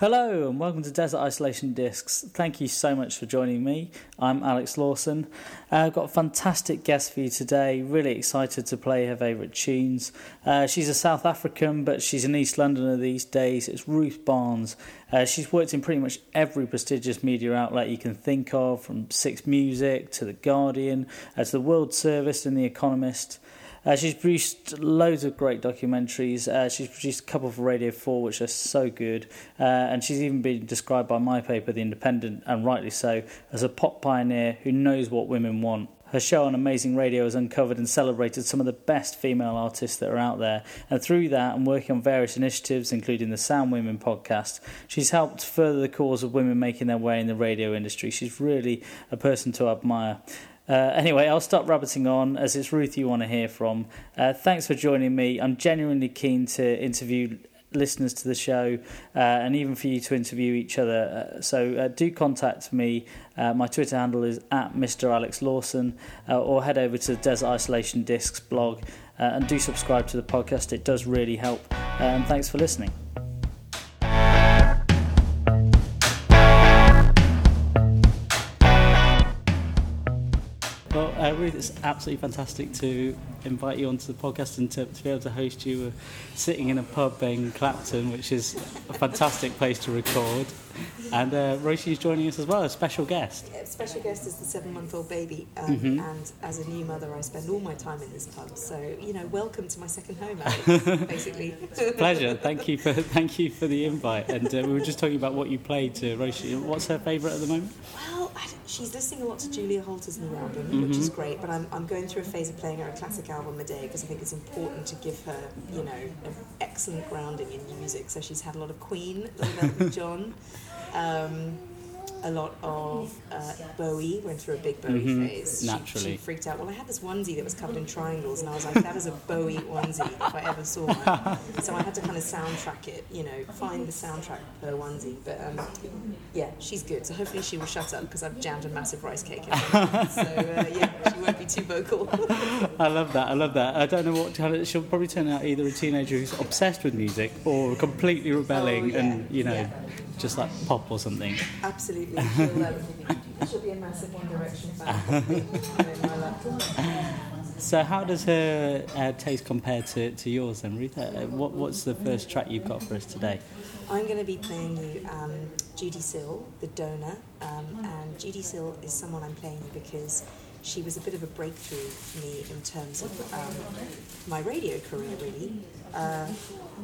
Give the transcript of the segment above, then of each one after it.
Hello and welcome to Desert Isolation Discs. Thank you so much for joining me. I'm Alex Lawson. Uh, I've got a fantastic guest for you today. Really excited to play her favourite tunes. Uh, she's a South African, but she's an East Londoner these days. It's Ruth Barnes. Uh, she's worked in pretty much every prestigious media outlet you can think of, from Six Music to The Guardian, uh, to the World Service and The Economist. Uh, she's produced loads of great documentaries. Uh, she's produced a couple for Radio 4, which are so good. Uh, and she's even been described by my paper, The Independent, and rightly so, as a pop pioneer who knows what women want. Her show on Amazing Radio has uncovered and celebrated some of the best female artists that are out there. And through that, and working on various initiatives, including the Sound Women podcast, she's helped further the cause of women making their way in the radio industry. She's really a person to admire. Uh, anyway, I'll stop rabbiting on as it's Ruth you want to hear from. Uh, thanks for joining me. I'm genuinely keen to interview listeners to the show uh, and even for you to interview each other. Uh, so uh, do contact me. Uh, my Twitter handle is at Mr. Alex Lawson or head over to the Desert Isolation Discs blog and do subscribe to the podcast. It does really help. and thanks for listening. Uh, Ruth, it's absolutely fantastic to invite you onto the podcast and to, to be able to host you uh, sitting in a pub in Clapton, which is a fantastic place to record. And uh, Roisin is joining us as well, a special guest. A special guest is the seven month old baby. Um, mm-hmm. And as a new mother, I spend all my time in this pub. So, you know, welcome to my second home, Alex, basically. pleasure. Thank you, for, thank you for the invite. And uh, we were just talking about what you played to Roisin. What's her favourite at the moment? Well, she's listening a lot to Julia Holter's new album, mm-hmm. which is great. But I'm, I'm going through a phase of playing her a classic album a day because I think it's important to give her, you know, an excellent grounding in music. So she's had a lot of Queen, Elton John. Um, a lot of uh, Bowie, went through a big Bowie mm-hmm. phase. Naturally. She, she, freaked out. Well, I had this onesie that was covered in triangles, and I was like, that is a Bowie onesie if I ever saw one. so I had to kind of soundtrack it, you know, find the soundtrack per onesie. But um, yeah, she's good. So hopefully she will shut up because I've jammed a massive rice cake in her. so uh, yeah, she won't be too vocal. I love that. I love that. I don't know what she'll probably turn out either a teenager who's obsessed with music or completely rebelling oh, yeah. and, you know. Yeah just like pop or something. Absolutely. She'll, um, she'll be a massive One Direction fan. so, how does her uh, taste compare to, to yours then, Ruth? Uh, what, what's the first track you've got for us today? I'm going to be playing you um, Judee Sill, the donor. Um, and Judee Sill is someone I'm playing you because she was a bit of a breakthrough for me in terms of um, my radio career, really. Uh,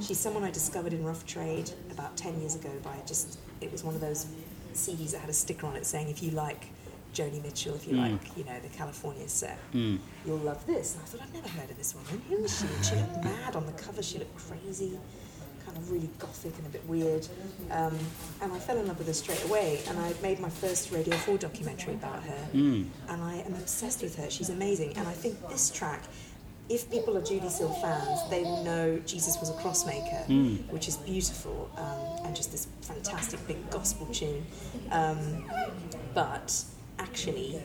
she's someone I discovered in Rough Trade about 10 years ago by just, it was one of those CDs that had a sticker on it saying, if you like Joni Mitchell, if you mm. like, you know, the California set, mm. you'll love this. And I thought, I've never heard of this woman. Who is she? And she looked mad on the cover, she looked crazy kind of really gothic and a bit weird. Um, and I fell in love with her straight away. And I made my first Radio 4 documentary about her. Mm. And I am obsessed with her. She's amazing. And I think this track, if people are Judee Sill fans, they will know Jesus was a crossmaker, mm. which is beautiful um, and just this fantastic big gospel tune. Um, but actually,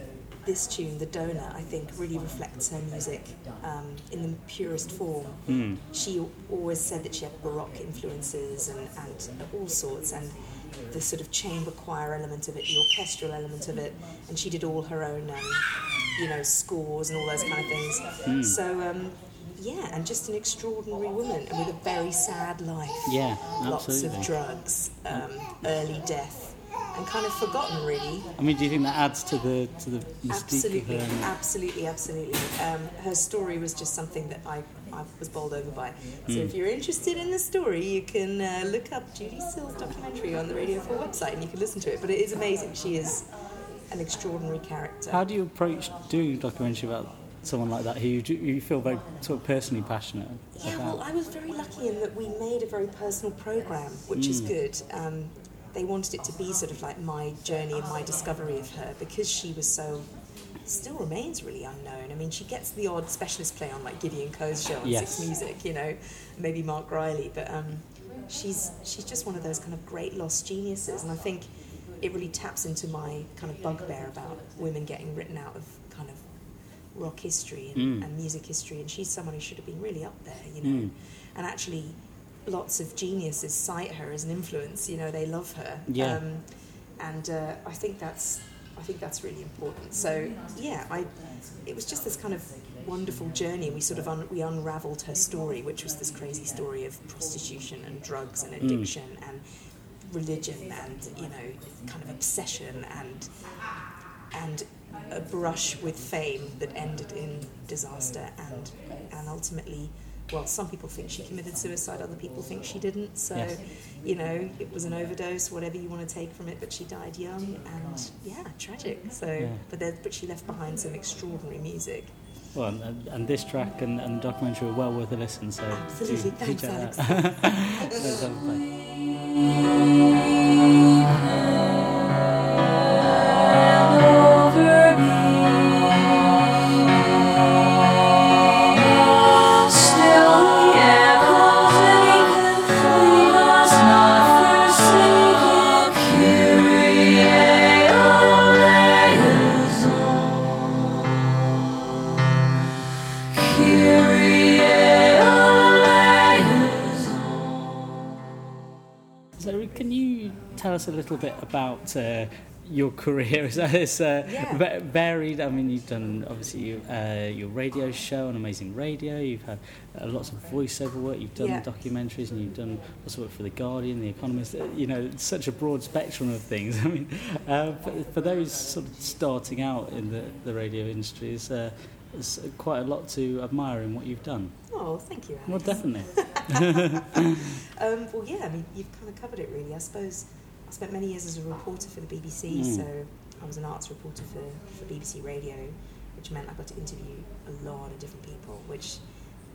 this tune, The Donor, I think really reflects her music um, in the purest form. Mm. She always said that she had Baroque influences and, and all sorts, and the sort of chamber choir element of it, the orchestral element of it, and she did all her own, um, you know, scores and all those kind of things. Mm. So, um, yeah, and just an extraordinary woman, and with a very sad life. Yeah, Lots of drugs, um, early death and kind of forgotten, really. I mean, do you think that adds to the to the mystique absolutely, of her? Absolutely, absolutely. Um, her story was just something that I, I was bowled over by. So mm. if you're interested in the story, you can uh, look up Judee Sill's documentary on the Radio 4 website and you can listen to it. But it is amazing. She is an extraordinary character. How do you approach doing a documentary about someone like that who you, you feel very sort of personally passionate yeah, about? well, I was very lucky in that we made a very personal program, which mm. is good. Um, they wanted it to be sort of like my journey and my discovery of her because she was so still remains really unknown. I mean, she gets the odd specialist play on like Gideon Coe's show on yes. Six Music, you know, maybe Marc Riley, but um, she's she's just one of those kind of great lost geniuses, and I think it really taps into my kind of bugbear about women getting written out of kind of rock history and, mm. and music history, and she's someone who should have been really up there, you know, mm. and actually lots of geniuses cite her as an influence. You know, they love her. Yeah. Um, and uh, I think that's I think that's really important. So yeah, I it was just this kind of wonderful journey. And we sort of un, we unravelled her story, which was this crazy story of prostitution and drugs and mm. addiction and religion and you know kind of obsession and and a brush with fame that ended in disaster and and ultimately well some people think she committed suicide other people think she didn't so Yes. you know it was an overdose whatever you want to take from it but she died young oh, and yeah tragic so Yeah. but there, but she left behind some extraordinary music Well, and, and this track and, and the documentary are well worth a listen. So Absolutely. do- do Thanks, check Alex. that out. So, can you tell us a little bit about uh, your career? It's uh, Yeah. varied? I mean, you've done obviously you, uh, your radio show on Amazing Radio. You've had uh, lots of voiceover work. You've done Yeah. documentaries, and you've done lots of work for the Guardian, the Economist. Uh, you know, such a broad spectrum of things. I mean, uh, for, for those sort of starting out in the, the radio industry, is there's quite a lot to admire in what you've done. oh thank you Alex. Well, definitely. Um, well, yeah, I mean, you've kind of covered it really. I suppose I spent many years as a reporter for the BBC, Mm. so I was an arts reporter for, for BBC Radio, which meant I got to interview a lot of different people, which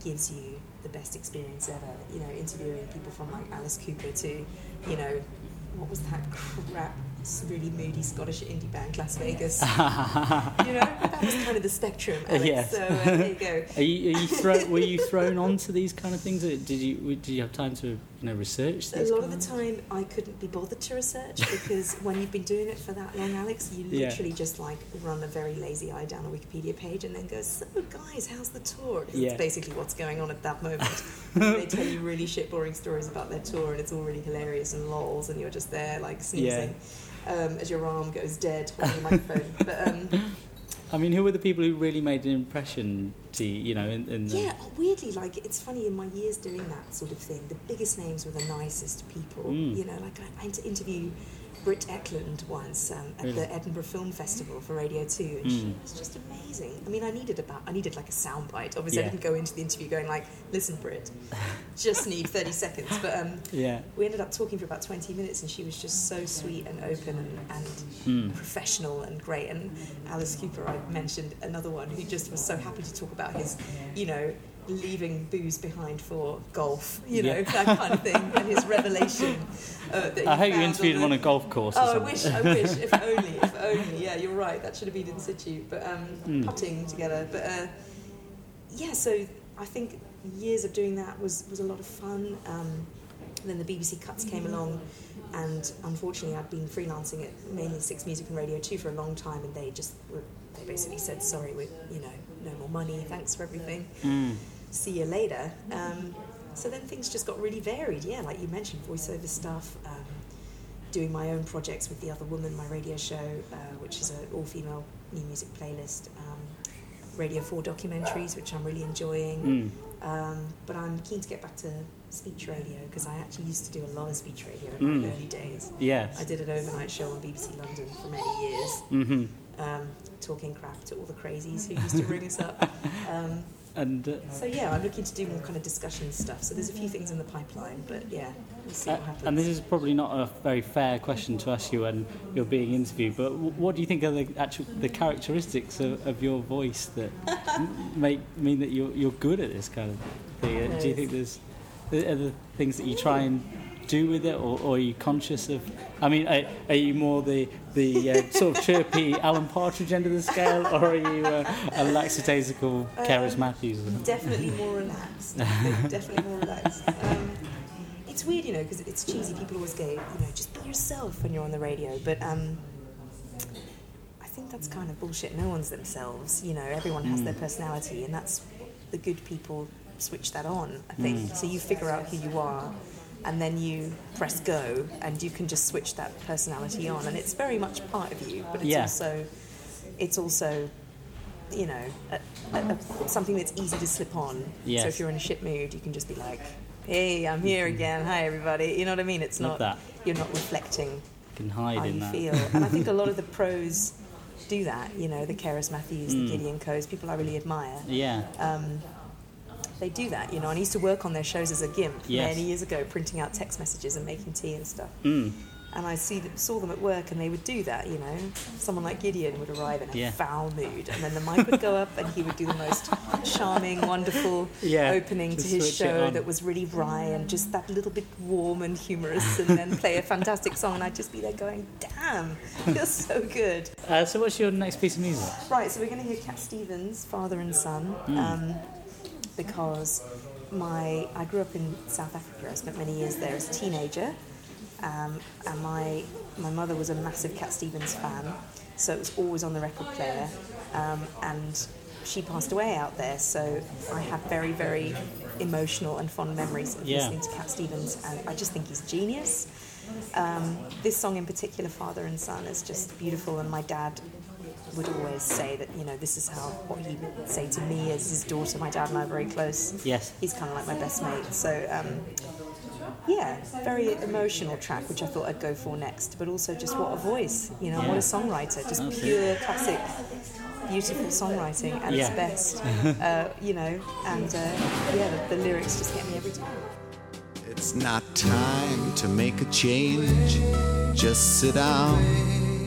gives you the best experience ever. You know, interviewing people from like Alice Cooper to, you know, what was that crap, really moody Scottish indie band, Las Vegas. you know, that was kind of the spectrum. Alex. Yes. So uh, there you go. Are you, are you thro- were you thrown onto these kind of things? Did you did you have time to know research A lot of the time, I couldn't be bothered to research because when you've been doing it for that long, Alex, you Yeah. literally just like run a very lazy eye down a Wikipedia page and then go, "So, guys, how's the tour?" Yeah. It's basically what's going on at that moment. they tell you really shit, boring stories about their tour, and it's all really hilarious and lols, and you're just there like sneezing um, as your arm goes dead on the microphone. But um, I mean, who were the people who really made an impression to you? You know, in, in the, Yeah, weirdly, like it's funny in my years doing that sort of thing. The biggest names were the nicest people. Mm. You know, like I, I interview Britt Ekland once um, at Really? the Edinburgh Film Festival for Radio Two, and she Mm. was just amazing. I mean, I needed about I needed like a soundbite. Obviously, Yeah. I didn't go into the interview going like, "Listen, Britt, just need thirty seconds." But um, yeah, we ended up talking for about twenty minutes, and she was just so sweet and open and, and Mm. professional and great. And Alice Cooper, I mentioned another one who just was so happy to talk about his, you know, leaving booze behind for golf, you know, Yeah. that kind of thing, and his revelation. Uh, that I hope you interviewed him the- on a golf course. Oh, I wish, I wish, if only, if only. Yeah, you're right. That should have been in situ, but um, Mm. putting together. But uh, yeah, so I think years of doing that was was a lot of fun. Um, then the BBC cuts came along, and unfortunately, I'd been freelancing at mainly Six Music and Radio Two for a long time, and they just were, they basically said, "Sorry, we you know no more money. Thanks for everything. Mm. See you later." Um, so then things just got really varied. Yeah, like you mentioned, voiceover stuff. Um, doing my own projects with the other woman, my radio show, uh, which is an all-female new music playlist. Um, Radio 4 documentaries, which I'm really enjoying. Mm. Um, but I'm keen to get back to speech radio because I actually used to do a lot of speech radio in my Mm. early days. Yes. I did an overnight show on BBC London for many years, hmm um, talking crap to all the crazies who used to ring us up. Um, And uh, so yeah, I'm looking to do more kind of discussion stuff. So there's a few things in the pipeline, but yeah, we'll see Uh, what happens. and this is probably not a very fair question to ask you when you're being interviewed, but w- what do you think are the actual the characteristics of, of your voice that make mean that you're you're good at this kind of thing? Uh, Do you think there's are things that you try and do with it, or, or are you conscious of? I mean, are, are you more the the uh, sort of chirpy Alan Partridge end of the scale, or are you uh, a lackadaisical Cerys Um, Matthews? definitely more relaxed. definitely more relaxed. Um, it's weird, you know, because it's cheesy. People always go, you know, just be yourself when you're on the radio. But um, I think that's kind of bullshit. No one's themselves. You know, everyone has Mm. their personality, and that's the good people switch that on. I think so. You figure out who you are, and then you press go, and you can just switch that personality on, and it's very much part of you. But it's Yeah. also, it's also, you know, a, a, a, something that's easy to slip on. So if you're in a shit mood, you can just be like, "Hey, I'm here again. Hi, everybody." You know what I mean? It's Love not that. you're not reflecting can hide how in you that. feel. and I think a lot of the pros do that. You know, the Cerys Matthews, Mm. the Gideon Coes, people I really admire. Yeah. Um, they do that, you know. And I used to work on their shows as a gimp Yes. many years ago, printing out text messages and making tea and stuff. Mm. And I see them, saw them at work, and they would do that. You know, someone like Gideon would arrive in a Yeah. foul mood, and then the mic would go up, and he would do the most charming, wonderful Yeah, opening to his show that was really wry and just that little bit warm and humorous, and then play a fantastic song, and I'd just be there going, "Damn, you're so good." Uh, so, what's your next piece of music? Right, so we're going to hear Cat Stevens, Father and Son, um, because my I grew up in South Africa. I spent many years there as a teenager, um, and my my mother was a massive Cat Stevens fan, so it was always on the record player. Um, and she passed away out there, so I have very very emotional and fond memories of Yeah. listening to Cat Stevens, and I just think he's genius. Um, this song in particular, Father and Son, is just beautiful, and my dad would always say that you know this is how what he would say to me as his daughter. My dad and I are very close. Yes. He's kind of like my best mate. So um, yeah, very emotional track, which I thought I'd go for next. But also just what a voice, you know, what a songwriter, just That's it. pure classic, beautiful songwriting at Yeah. its best. uh, you know, and uh, yeah, the, the lyrics just get me every time. It's not time to make a change. Just sit down,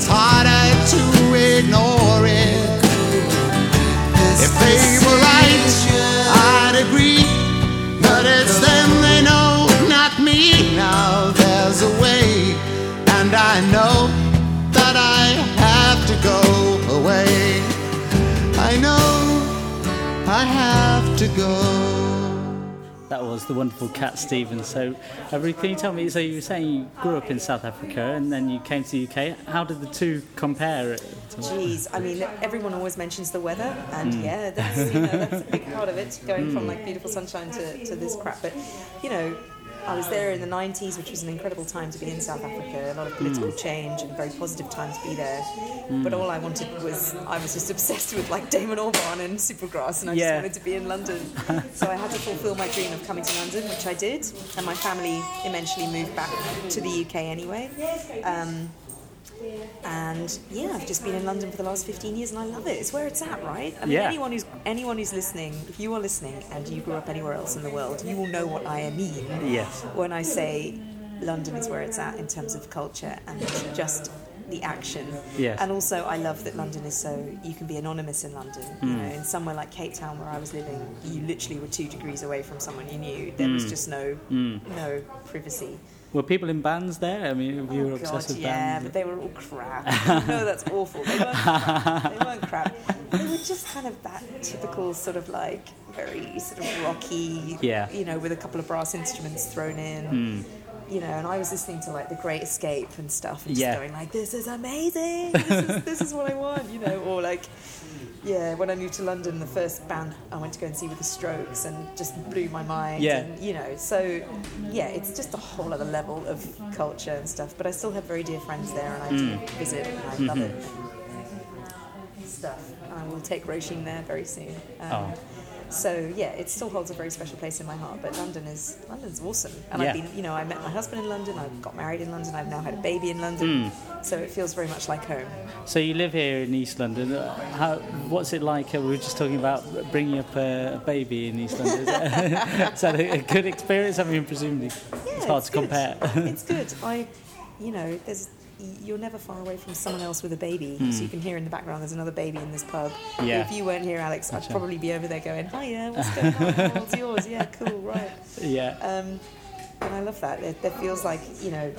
it's harder to ignore it. If they were right, I'd agree, but it's them they know, not me. Now there's a way, and I know that I have to go away. I know I have to go. That was the wonderful Cat Stevens. So, uh, can you tell me? So, you were saying you grew up in South Africa and then you came to the UK. How did the two compare? Jeez, I mean, everyone always mentions the weather, and yeah, that's you know that's a big part of it. Going from like beautiful sunshine to, to this crap, but you know, I was there in the '90s, which was an incredible time to be in South Africa. A lot of political change and a very positive time to be there. But all I wanted was I was just obsessed with like Damon Albarn and Supergrass, and I Yeah. just wanted to be in London. so I had to fulfil my dream of coming to London, which I did, and my family eventually moved back to the UK anyway. Um, and yeah, I've just been in London for the last 15 years and I love it. It's where it's at, right? I mean, Yeah. anyone who's anyone who's listening, if you are listening and you grew up anywhere else in the world, you will know what I mean Yes. when I say London is where it's at in terms of culture and just the action. Yes. And also, I love that London is so you can be anonymous in London. You Hmm. know, in somewhere like Cape Town where I was living, you literally were two degrees away from someone you knew. There Hmm. was just no no privacy. Were people in bands there? I mean, you were Oh, obsessed God, with yeah, bands. but they were all crap. no, that's awful. They weren't crap. They weren't crap. They were just kind of that typical sort of like very sort of rocky, Yeah. you know, with a couple of brass instruments thrown in. Hmm. You know, and I was listening to like The Great Escape and stuff, and just Yeah. going like, "This is amazing! This is, this is what I want," you know, or like, yeah, when I moved to London, the first band I went to go and see were The Strokes, and just blew my mind. Yeah. And, you know, so yeah, it's just a whole other level of culture and stuff. But I still have very dear friends there, and I do Mm. visit, and I love it. And Stuff. I will take Roisin there very soon. Um, Oh. So yeah, it still holds a very special place in my heart. But London is London's awesome, and Yeah. I've been, you know, I met my husband in London. I got married in London. I've now had a baby in London. Mm. So it feels very much like home. So you live here in East London. Uh, How, what's it like? Uh, We were just talking about bringing up a, baby in East London. Is that, is that a, good experience? I mean, presumably yeah, it's hard it's to good. compare. it's good. I, you know, there's you're never far away from someone else with a baby. So you can hear in the background there's another baby in this pub. Hmm. Yeah. If you weren't here, Alex, I'd probably be over there going, "Hiya, what's going on? Old's yours? Yeah, cool, right." Yeah. Um, and I love that. There, there feels like, you know,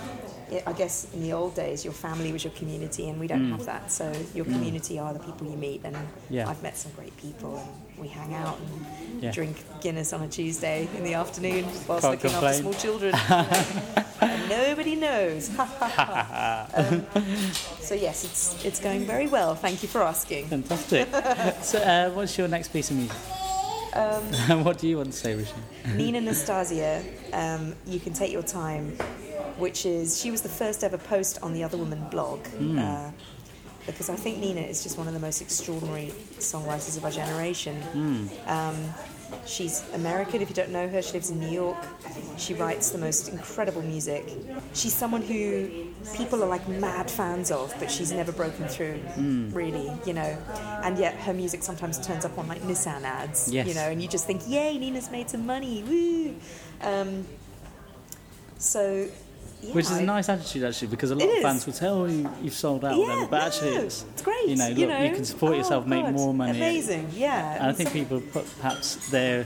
it, I guess in the old days, your family was your community, and we don't have that. So your community are the people you meet, and Mm. Yeah. I've met some great people, and we hang out and Yeah. drink Guinness on a Tuesday in the afternoon whilst Can't looking complain. after small children. and nobody knows. Um, so yes, it's it's going very well. Thank you for asking. Fantastic. so, uh, what's your next piece of music? Um, what do you want to say, Roisin? Nina Nastasia, um, you can take your time, which is she was the first ever post on the Other Woman blog. Uh, because I think Nina is just one of the most extraordinary songwriters of our generation. Um, she's American. If you don't know her, she lives in New York. She writes the most incredible music. She's someone who people are like mad fans of, but she's never broken through, really, you know. And yet her music sometimes turns up on like Nissan ads, Yes. you know, and you just think, yay, Nina's made some money, woo. Um, so, yeah, Which is a nice attitude, actually, because a lot It of is. fans will tell "Oh, you, you've sold out," Yeah, whatever. But no, actually, it's, it's great. You know, look, you, you, can support Oh, yourself, make God, more money. Amazing, yeah. And I think people put, perhaps they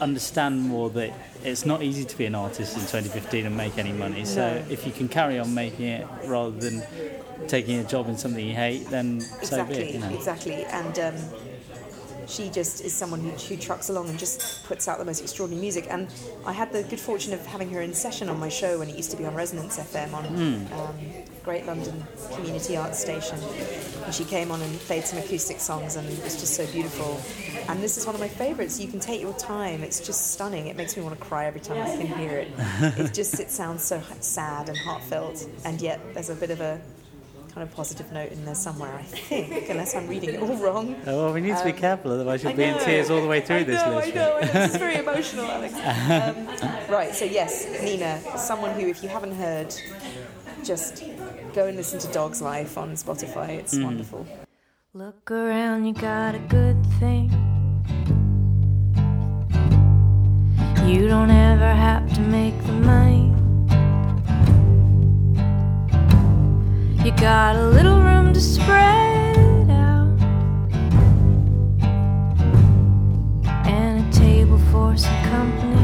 understand more that it's not easy to be an artist in 2015 and make any money. So No. if you can carry on making it rather than taking a job in something you hate, then so be exactly, it. You know. exactly. And um, she just is someone who, who trucks along and just puts out the most extraordinary music. And I had the good fortune of having her in session on my show when it used to be on Resonance FM on Hmm. um, Great London Community Arts Station. And she came on and played some acoustic songs, and it was just so beautiful. And this is one of my favourites. You can take your time. It's just stunning. It makes me want to cry every time I can hear it. it just it sounds so sad and heartfelt, and yet there's a bit of a kind of positive note in there somewhere, I think, unless I'm reading it all wrong. Oh, well, we need to be careful, otherwise you'll be in tears all the way through I this, know, Liz. I know, I know. This is very emotional, Alex. Um, right, so yes, Nina, someone who, if you haven't heard, just go and listen to Dog's Life on Spotify. It's Mm. wonderful. Look around, you got a good thing. You don't ever have to make the money. You got a little room to spread out, and a table for some company.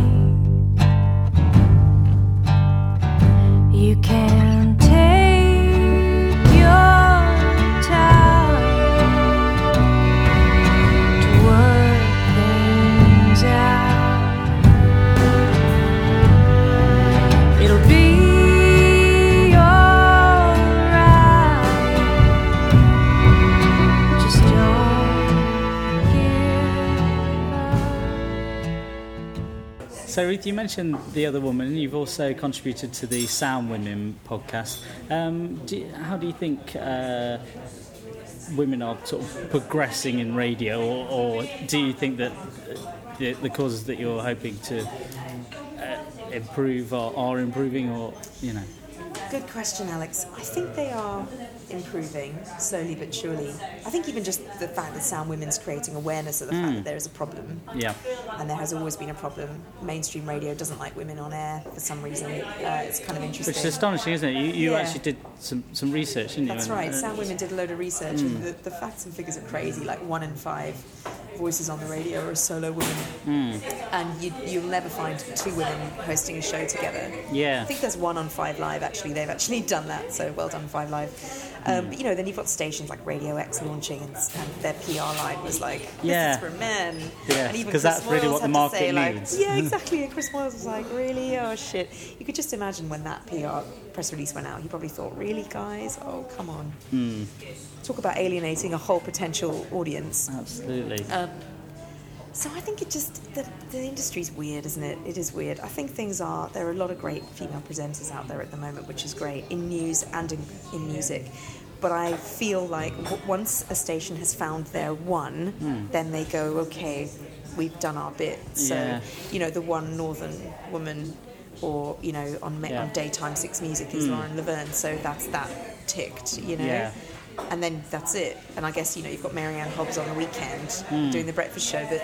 You mentioned the other woman, you've also contributed to the Sound Women podcast. Um, do how do you think uh, women are sort of progressing in radio, or, or do you think that the, the causes that you're hoping to uh, improve are, are improving, or you know? Good question, Alex. I think they are improving slowly but surely. I think even just the fact that Sound Women's creating awareness of the Hmm. fact that there is a problem Yeah, and there has always been a problem. Mainstream radio doesn't like women on air for some reason. Uh, it's kind of interesting. which is astonishing, isn't it? You, you Yeah. actually did some, some research, didn't you? That's right. uh, Sound Women did a load of research, Hmm. and the, the facts and figures are crazy. Like one in five voices on the radio are solo women, Hmm. and you, you'll never find two women hosting a show together. Yeah. I think there's one on Five Live. Actually, they've actually done that. So well done, Five Live. Um, but you know, then you've got stations like Radio X launching, and, and their PR line was like, "This Yeah. is for men." Yes, and even 'cause Chris that's really what the had to market say, like, needs. yeah, exactly. And Chris Moyles was like, "Really? Oh shit!" You could just imagine when that PR press release went out. He probably thought, "Really, guys? Oh, come on." Hmm. Talk about alienating a whole potential audience. Absolutely. Um, so I think it just the, the industry's weird, isn't it? It is weird. I think things are there are a lot of great female presenters out there at the moment, which is great in news and in, in music. But I feel like w- once a station has found their one, then they go, okay, we've done our bit. So Yeah. you know, the one northern woman, or you know, on Yeah. on daytime six music is Lauren Laverne. So that's that ticked. You know Yeah. And then that's it. And I guess you know you've got Mary Anne Hobbs on the weekend Hmm. doing the breakfast show, but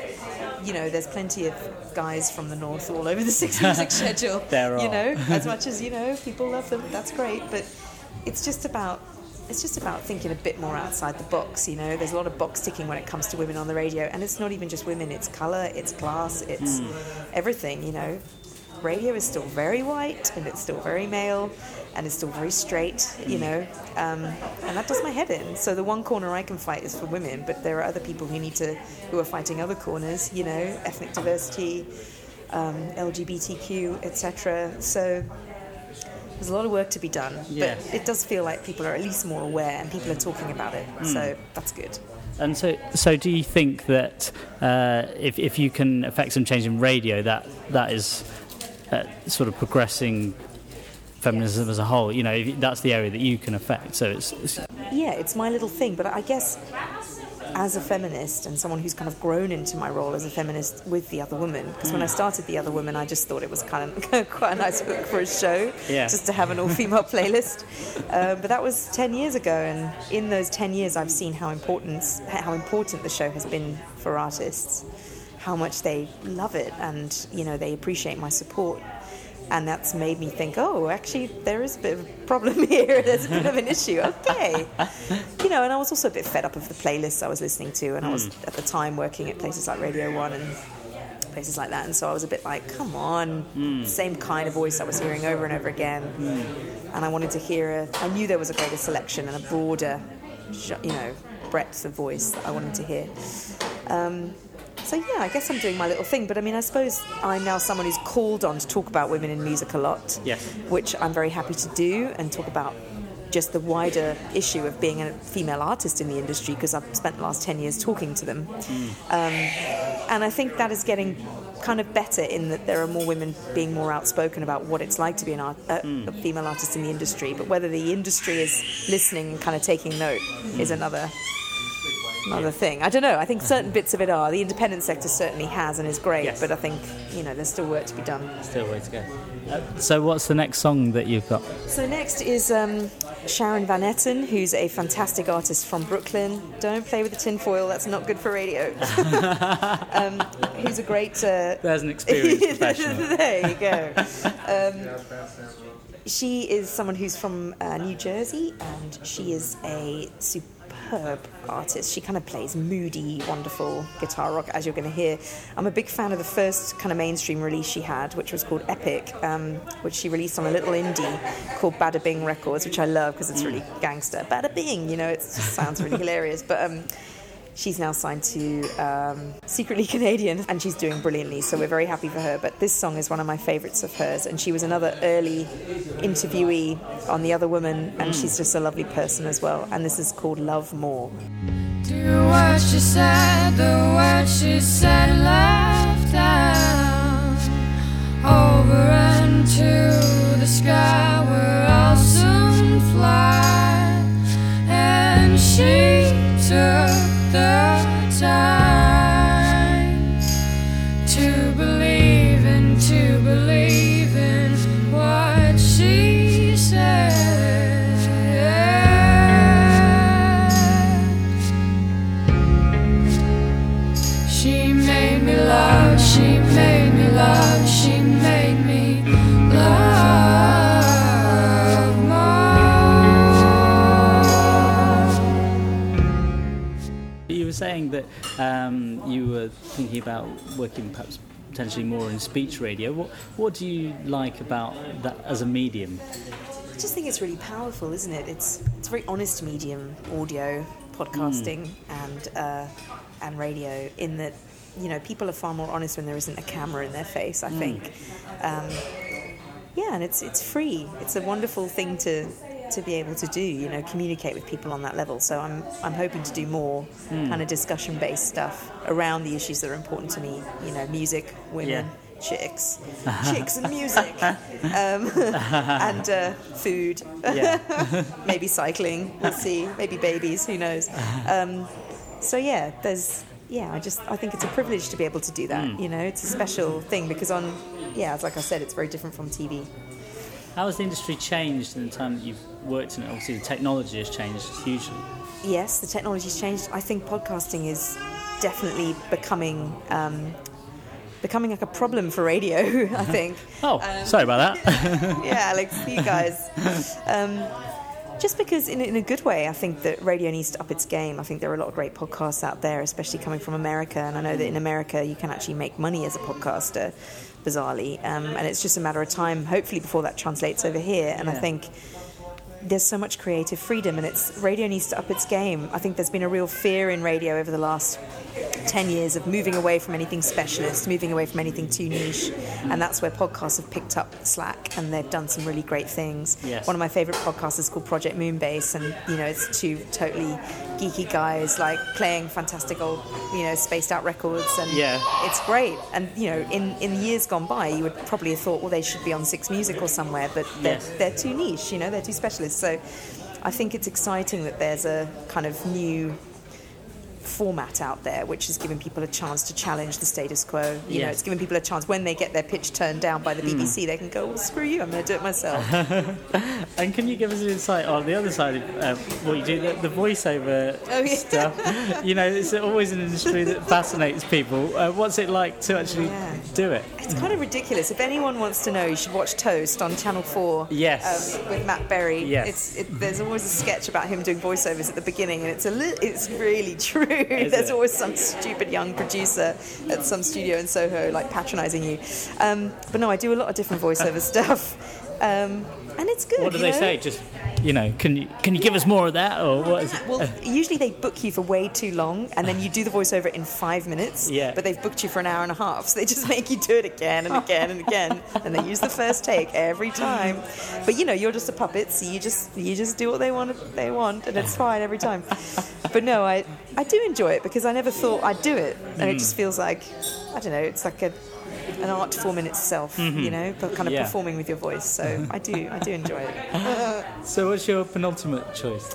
you know there's plenty of guys from the north all over the Six Music schedule. There are. you know, as much as you know people love them, that's great. But it's just about it's just about thinking a bit more outside the box. You know, there's a lot of box ticking when it comes to women on the radio, and it's not even just women. It's color, it's class, it's everything. You know, radio is still very white and it's still very male and it's still very straight. You know, um, and that does my head in. So the one corner I can fight is for women, but there are other people who need to who are fighting other corners. You know, ethnic diversity, um, LGBTQ, etc. So. There's a lot of work to be done, Yes. but it does feel like people are at least more aware and people are talking about it. So that's good. And so, so do you think that uh, if, if you can affect some change in radio, that that is uh, sort of progressing feminism as a whole? You know, that's the area that you can affect. So it's, it's Yeah, it's my little thing, but I guess as a feminist and someone who's kind of grown into my role as a feminist with the other woman, because when I started the other woman, I just thought it was kind of quite a nice hook for a show, Yeah. just to have an all-female playlist. Um, but that was ten years ago, and in those ten years, I've seen how important how important the show has been for artists, how much they love it, and you know they appreciate my support. And that's made me think, oh, actually, there is a bit of a problem here. There's a bit of an issue. Okay. You know, and I was also a bit fed up of the playlists I was listening to, and I was hmm. at the time working at places like Radio One and places like that, and so I was a bit like, come on, hmm. same kind of voice I was hearing over and over again, hmm. and I wanted to hear. A, I knew there was a greater selection and a broader, you know, breadth of voice that I wanted to hear. Um, so yeah, I guess I'm doing my little thing, but I mean, I suppose I'm now someone who's called on to talk about women in music a lot Yes. which I'm very happy to do and talk about just the wider issue of being a female artist in the industry because I've spent the last 10 years talking to them. Um, and I think that is getting kind of better in that there are more women being more outspoken about what it's like to be an art, uh, a female artist in the industry. But whether the industry is listening and kind of taking note is another. Another thing. I don't know. I think certain bits of it are. The independent sector certainly has and is great, Yes. but I think, you know, there's still work to be done. still a way to go. Uh, so what's the next song that you've got? So next is um, Sharon Van Etten, who's a fantastic artist from Brooklyn. Don't play with the tinfoil; that's not good for radio. um, who's a great. Uh, There's an experienced professional. there you go. Um, she is someone who's from uh, New Jersey, and she is a superb artist. She kind of plays moody, wonderful guitar rock, as you're going to hear. I'm a big fan of the first kind of mainstream release she had, which was called Epic, um, which she released on a little indie called Bada Bing Records, which I love because it's really gangster. Bada Bing, you know, it just sounds really hilarious. But um, She's now signed to um, Secretly Canadian and she's doing brilliantly, so we're very happy for her. But this song is one of my favourites of hers, and she was another early interviewee on The Other Woman, and she's just a lovely person as well. And this is called Love More. Do what she said, the words she said left out over into the sky where I'll soon fly. And she took the time to believe in, to believe in what she said. She made me love, she made me love, that um, you were thinking about working perhaps potentially more in speech radio. What what do you like about that as a medium? I just think it's really powerful, isn't it? It's it's a very honest medium, audio, podcasting, and uh, and radio. In that, you know, people are far more honest when there isn't a camera in their face. I think. Um, yeah, and it's it's free. It's a wonderful thing to to be able to do. You know, communicate with people on that level. So I'm I'm hoping to do more kind of discussion based stuff around the issues that are important to me. You know, music, women. Yeah. Chicks, chicks and music, um, and uh, food. Yeah. maybe cycling. We'll see. Maybe babies. Who knows? Um, so yeah, there's yeah. I just I think it's a privilege to be able to do that. You know, it's a special thing because on yeah, like I said, it's very different from TV. How has the industry changed in the time that you've worked in it? Obviously, the technology has changed hugely. Yes, the technology's changed. I think podcasting is definitely becoming. Um, Becoming like a problem for radio, I think. Oh, Um, sorry about that. yeah, Alex, you guys. Um, just because, in, in a good way, I think that radio needs to up its game. I think there are a lot of great podcasts out there, especially coming from America. And I know that in America, you can actually make money as a podcaster, bizarrely. Um, and it's just a matter of time, hopefully, before that translates over here. And I think there's so much creative freedom, and it's radio needs to up its game. I think there's been a real fear in radio over the last 10 years of moving away from anything specialist, moving away from anything too niche, and that's where podcasts have picked up slack and they've done some really great things. Yes. One of my favorite podcasts is called Project Moonbase, and you know, it's two totally geeky guys like playing fantastic old, you know, spaced out records, and Yeah. it's great. And you know, in in years gone by, you would probably have thought, well, they should be on Six Music or somewhere, but they're, Yes. they're too niche, you know, they're too specialist. So I think it's exciting that there's a kind of new format out there which is giving people a chance to challenge the status quo. You know, it's giving people a chance when they get their pitch turned down by the BBC, they can go, well, screw you, I'm going to do it myself. And can you give us an insight on the other side of uh, what you do, the, the voiceover Oh, yeah. stuff? You know, it's always an industry that fascinates people. Uh, what's it like to actually Yeah. do it? It's kind of ridiculous. If anyone wants to know, you should watch Toast on Channel 4 Yes. um, with Matt Berry. Yes. It's, it, there's always a sketch about him doing voiceovers at the beginning, and it's, a li- it's really true. there's it? always some stupid young producer at some studio in Soho, like patronising you. Um, but no, I do a lot of different voiceover stuff. Um, and it's good. What do they know? say? Just, you know, can you can you give us more of that, or what is it? Well, usually they book you for way too long, and then you do the voiceover in five minutes. Yeah. But they've booked you for an hour and a half, so they just make you do it again and again and again, and they use the first take every time. But you know, you're just a puppet, so you just you just do what they want. They want, and it's fine every time. But no, I I do enjoy it because I never thought I'd do it, and it Mm. just feels like I don't know, it's like a an art form in itself, you know, but kind of Mm-hmm. Yeah. performing with your voice. So I do I do enjoy it. So, what's your penultimate choice?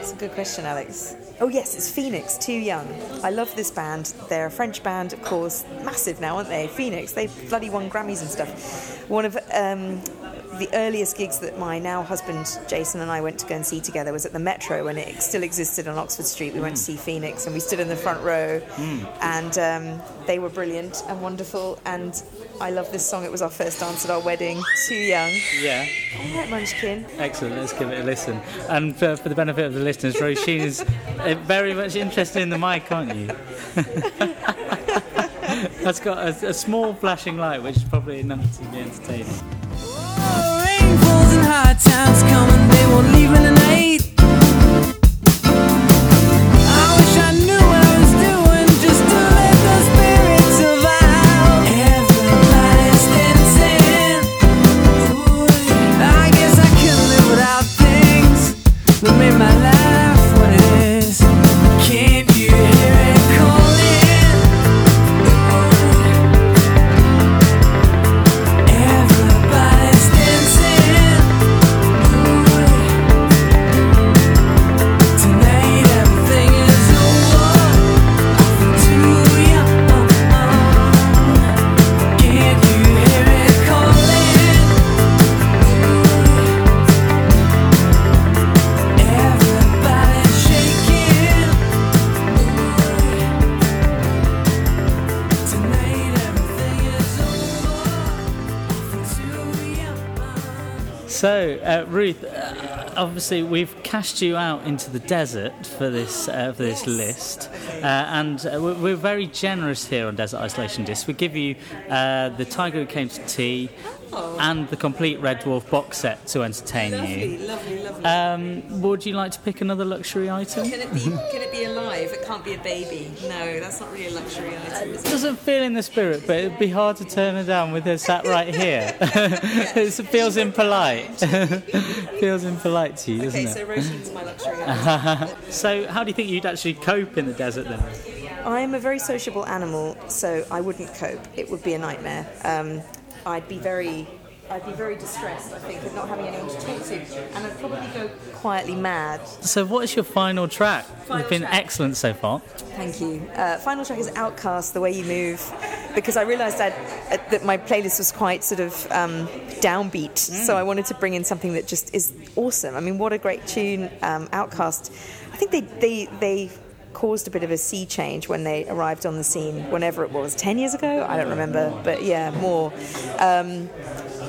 It's a good question, Alex. Oh yes, it's Phoenix. Too young. I love this band. They're a French band, of course, massive now, aren't they? Phoenix. They bloody won Grammys and stuff. One of um, the earliest gigs that my now husband Jason and I went to go and see together was at the Metro when it still existed on Oxford Street. We went to see Phoenix and we stood in the front row, and um, they were brilliant and wonderful. And I love this song. It was our first dance at our wedding. Too young. Yeah. All right, Munchkin. Excellent. Let's give it a listen. And for, for the benefit of the listeners, Roisin is uh, very much interested in the mic, aren't you? That's got a, a small flashing light, which is probably enough to be entertaining. Falls and hard times come and they won't leave in the night. Obviously we've cast you out into the desert for this uh, for this Yes. list, uh, and uh, we're, we're very generous here on Desert Isolation Disc. We give you uh, the Tiger Who Came to Tea and the complete Red Dwarf box set to entertain you. lovely, lovely. Um, would you like to pick another luxury item? Can it be? Can it be alive? It can't be a baby. No, that's not really a luxury item. Is It it? doesn't feel in the spirit, but it'd be hard to turn her down with her sat right here. it feels impolite. feels impolite to you, doesn't Okay, it? so Roisin's my luxury item. So, how do you think you'd actually cope in the desert then? I'm a very sociable animal, so I wouldn't cope. It would be a nightmare. Um, I'd be very. I'd be very distressed, I think, of not having anyone to talk to, and I'd probably go quietly mad. So, what is your final track? Final You've been track. excellent so far. Thank you. Uh, final track is Outkast, The Way You Move, because I realised I'd, uh, that my playlist was quite sort of um, downbeat, so I wanted to bring in something that just is awesome. I mean, what a great tune, um, Outkast. I think they, they, they caused a bit of a sea change when they arrived on the scene, whenever it was, 10 years ago? I don't remember, but yeah, more. Um,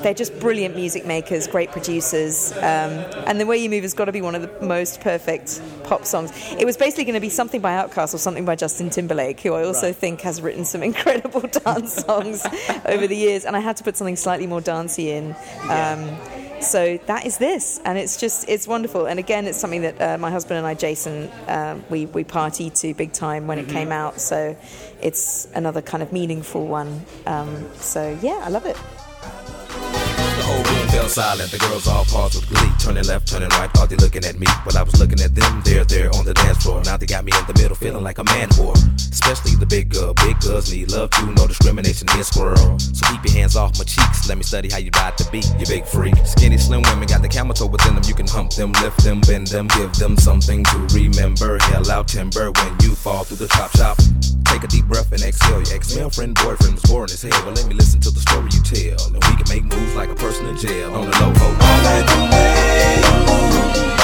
they're just brilliant music makers, great producers, um, and the way you move has got to be one of the most perfect pop songs. It was basically going to be something by Outkast or something by Justin Timberlake, who I also Right. think has written some incredible dance songs over the years, and I had to put something slightly more dancey in. Um, so that is this, and it's just it's wonderful. And again, it's something that uh, my husband and I, Jason, um, we we partied to big time when it came out. So it's another kind of meaningful one. Um, so yeah, I love it. Fell silent. The girls all paused with glee. Turning left, turning right, thought they looking at me. But I was looking at them there, there on the dance floor. Now they got me in the middle, feeling like a man whore. Especially the big girl. Big girls need love too, no discrimination here, squirrel. So keep your hands off my cheeks. Let me study how you ride the beat, you big freak. Skinny, slim women got the camel toe within them. You can hump them, lift them, bend them, give them something to remember. Hell out timber when you fall through the chop shop. Take a deep breath and exhale. Your ex-male friend, boyfriend was boring as hell. Well, let me listen to the story you tell. And we can make moves like a person in jail on the low. All way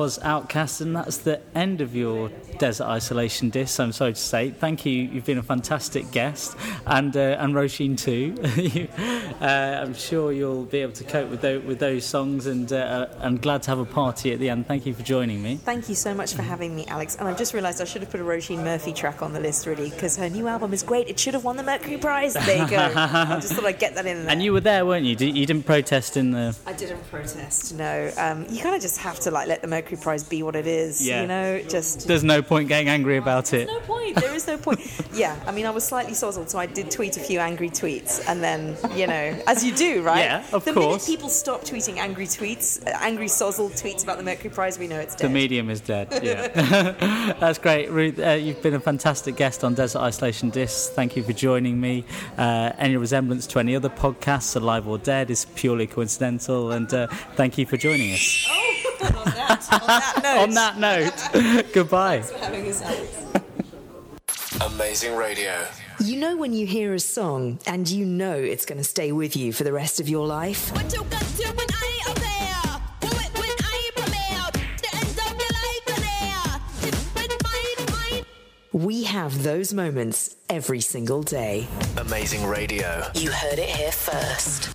was Outkast, and that's the end of your Desert Isolation disc. I'm sorry to say. Thank you. You've been a fantastic guest, and uh, and Roisin too. You- uh, I'm sure you'll be able to cope with those, with those songs, and uh, I'm glad to have a party at the end. Thank you for joining me. Thank you so much for having me, Alex. And I've just realised I should have put a Roisin Murphy track on the list, really, because her new album is great. It should have won the Mercury Prize. There you go. I just thought I'd get that in there. And you were there, weren't you? You didn't protest in the. I didn't protest. No, um, you kind of just have to like let the Mercury Prize be what it is. Yeah. You know, just There's no point getting angry about it. no point. There is no point. Yeah, I mean, I was slightly sozzled, so I did tweet a few angry tweets, and then you know, as you do, right? Yeah, of the course. minute people stop tweeting angry tweets, uh, angry sozzled tweets about the Mercury Prize, we know it's dead. The medium is dead. Yeah, that's great, Ruth. Uh, you've been a fantastic guest on Desert Isolation Discs. Thank you for joining me. Uh, any resemblance to any other podcasts, alive or dead, is purely coincidental. And uh, thank you for joining us. On that, on that note, On that note, goodbye. for having us, Alex. Amazing radio. You know when you hear a song and you know it's going to stay with you for the rest of your life? What you got to when I appear? Do it when I premiere. The end of life there. Mine, mine. We have those moments every single day. Amazing radio. You heard it here first.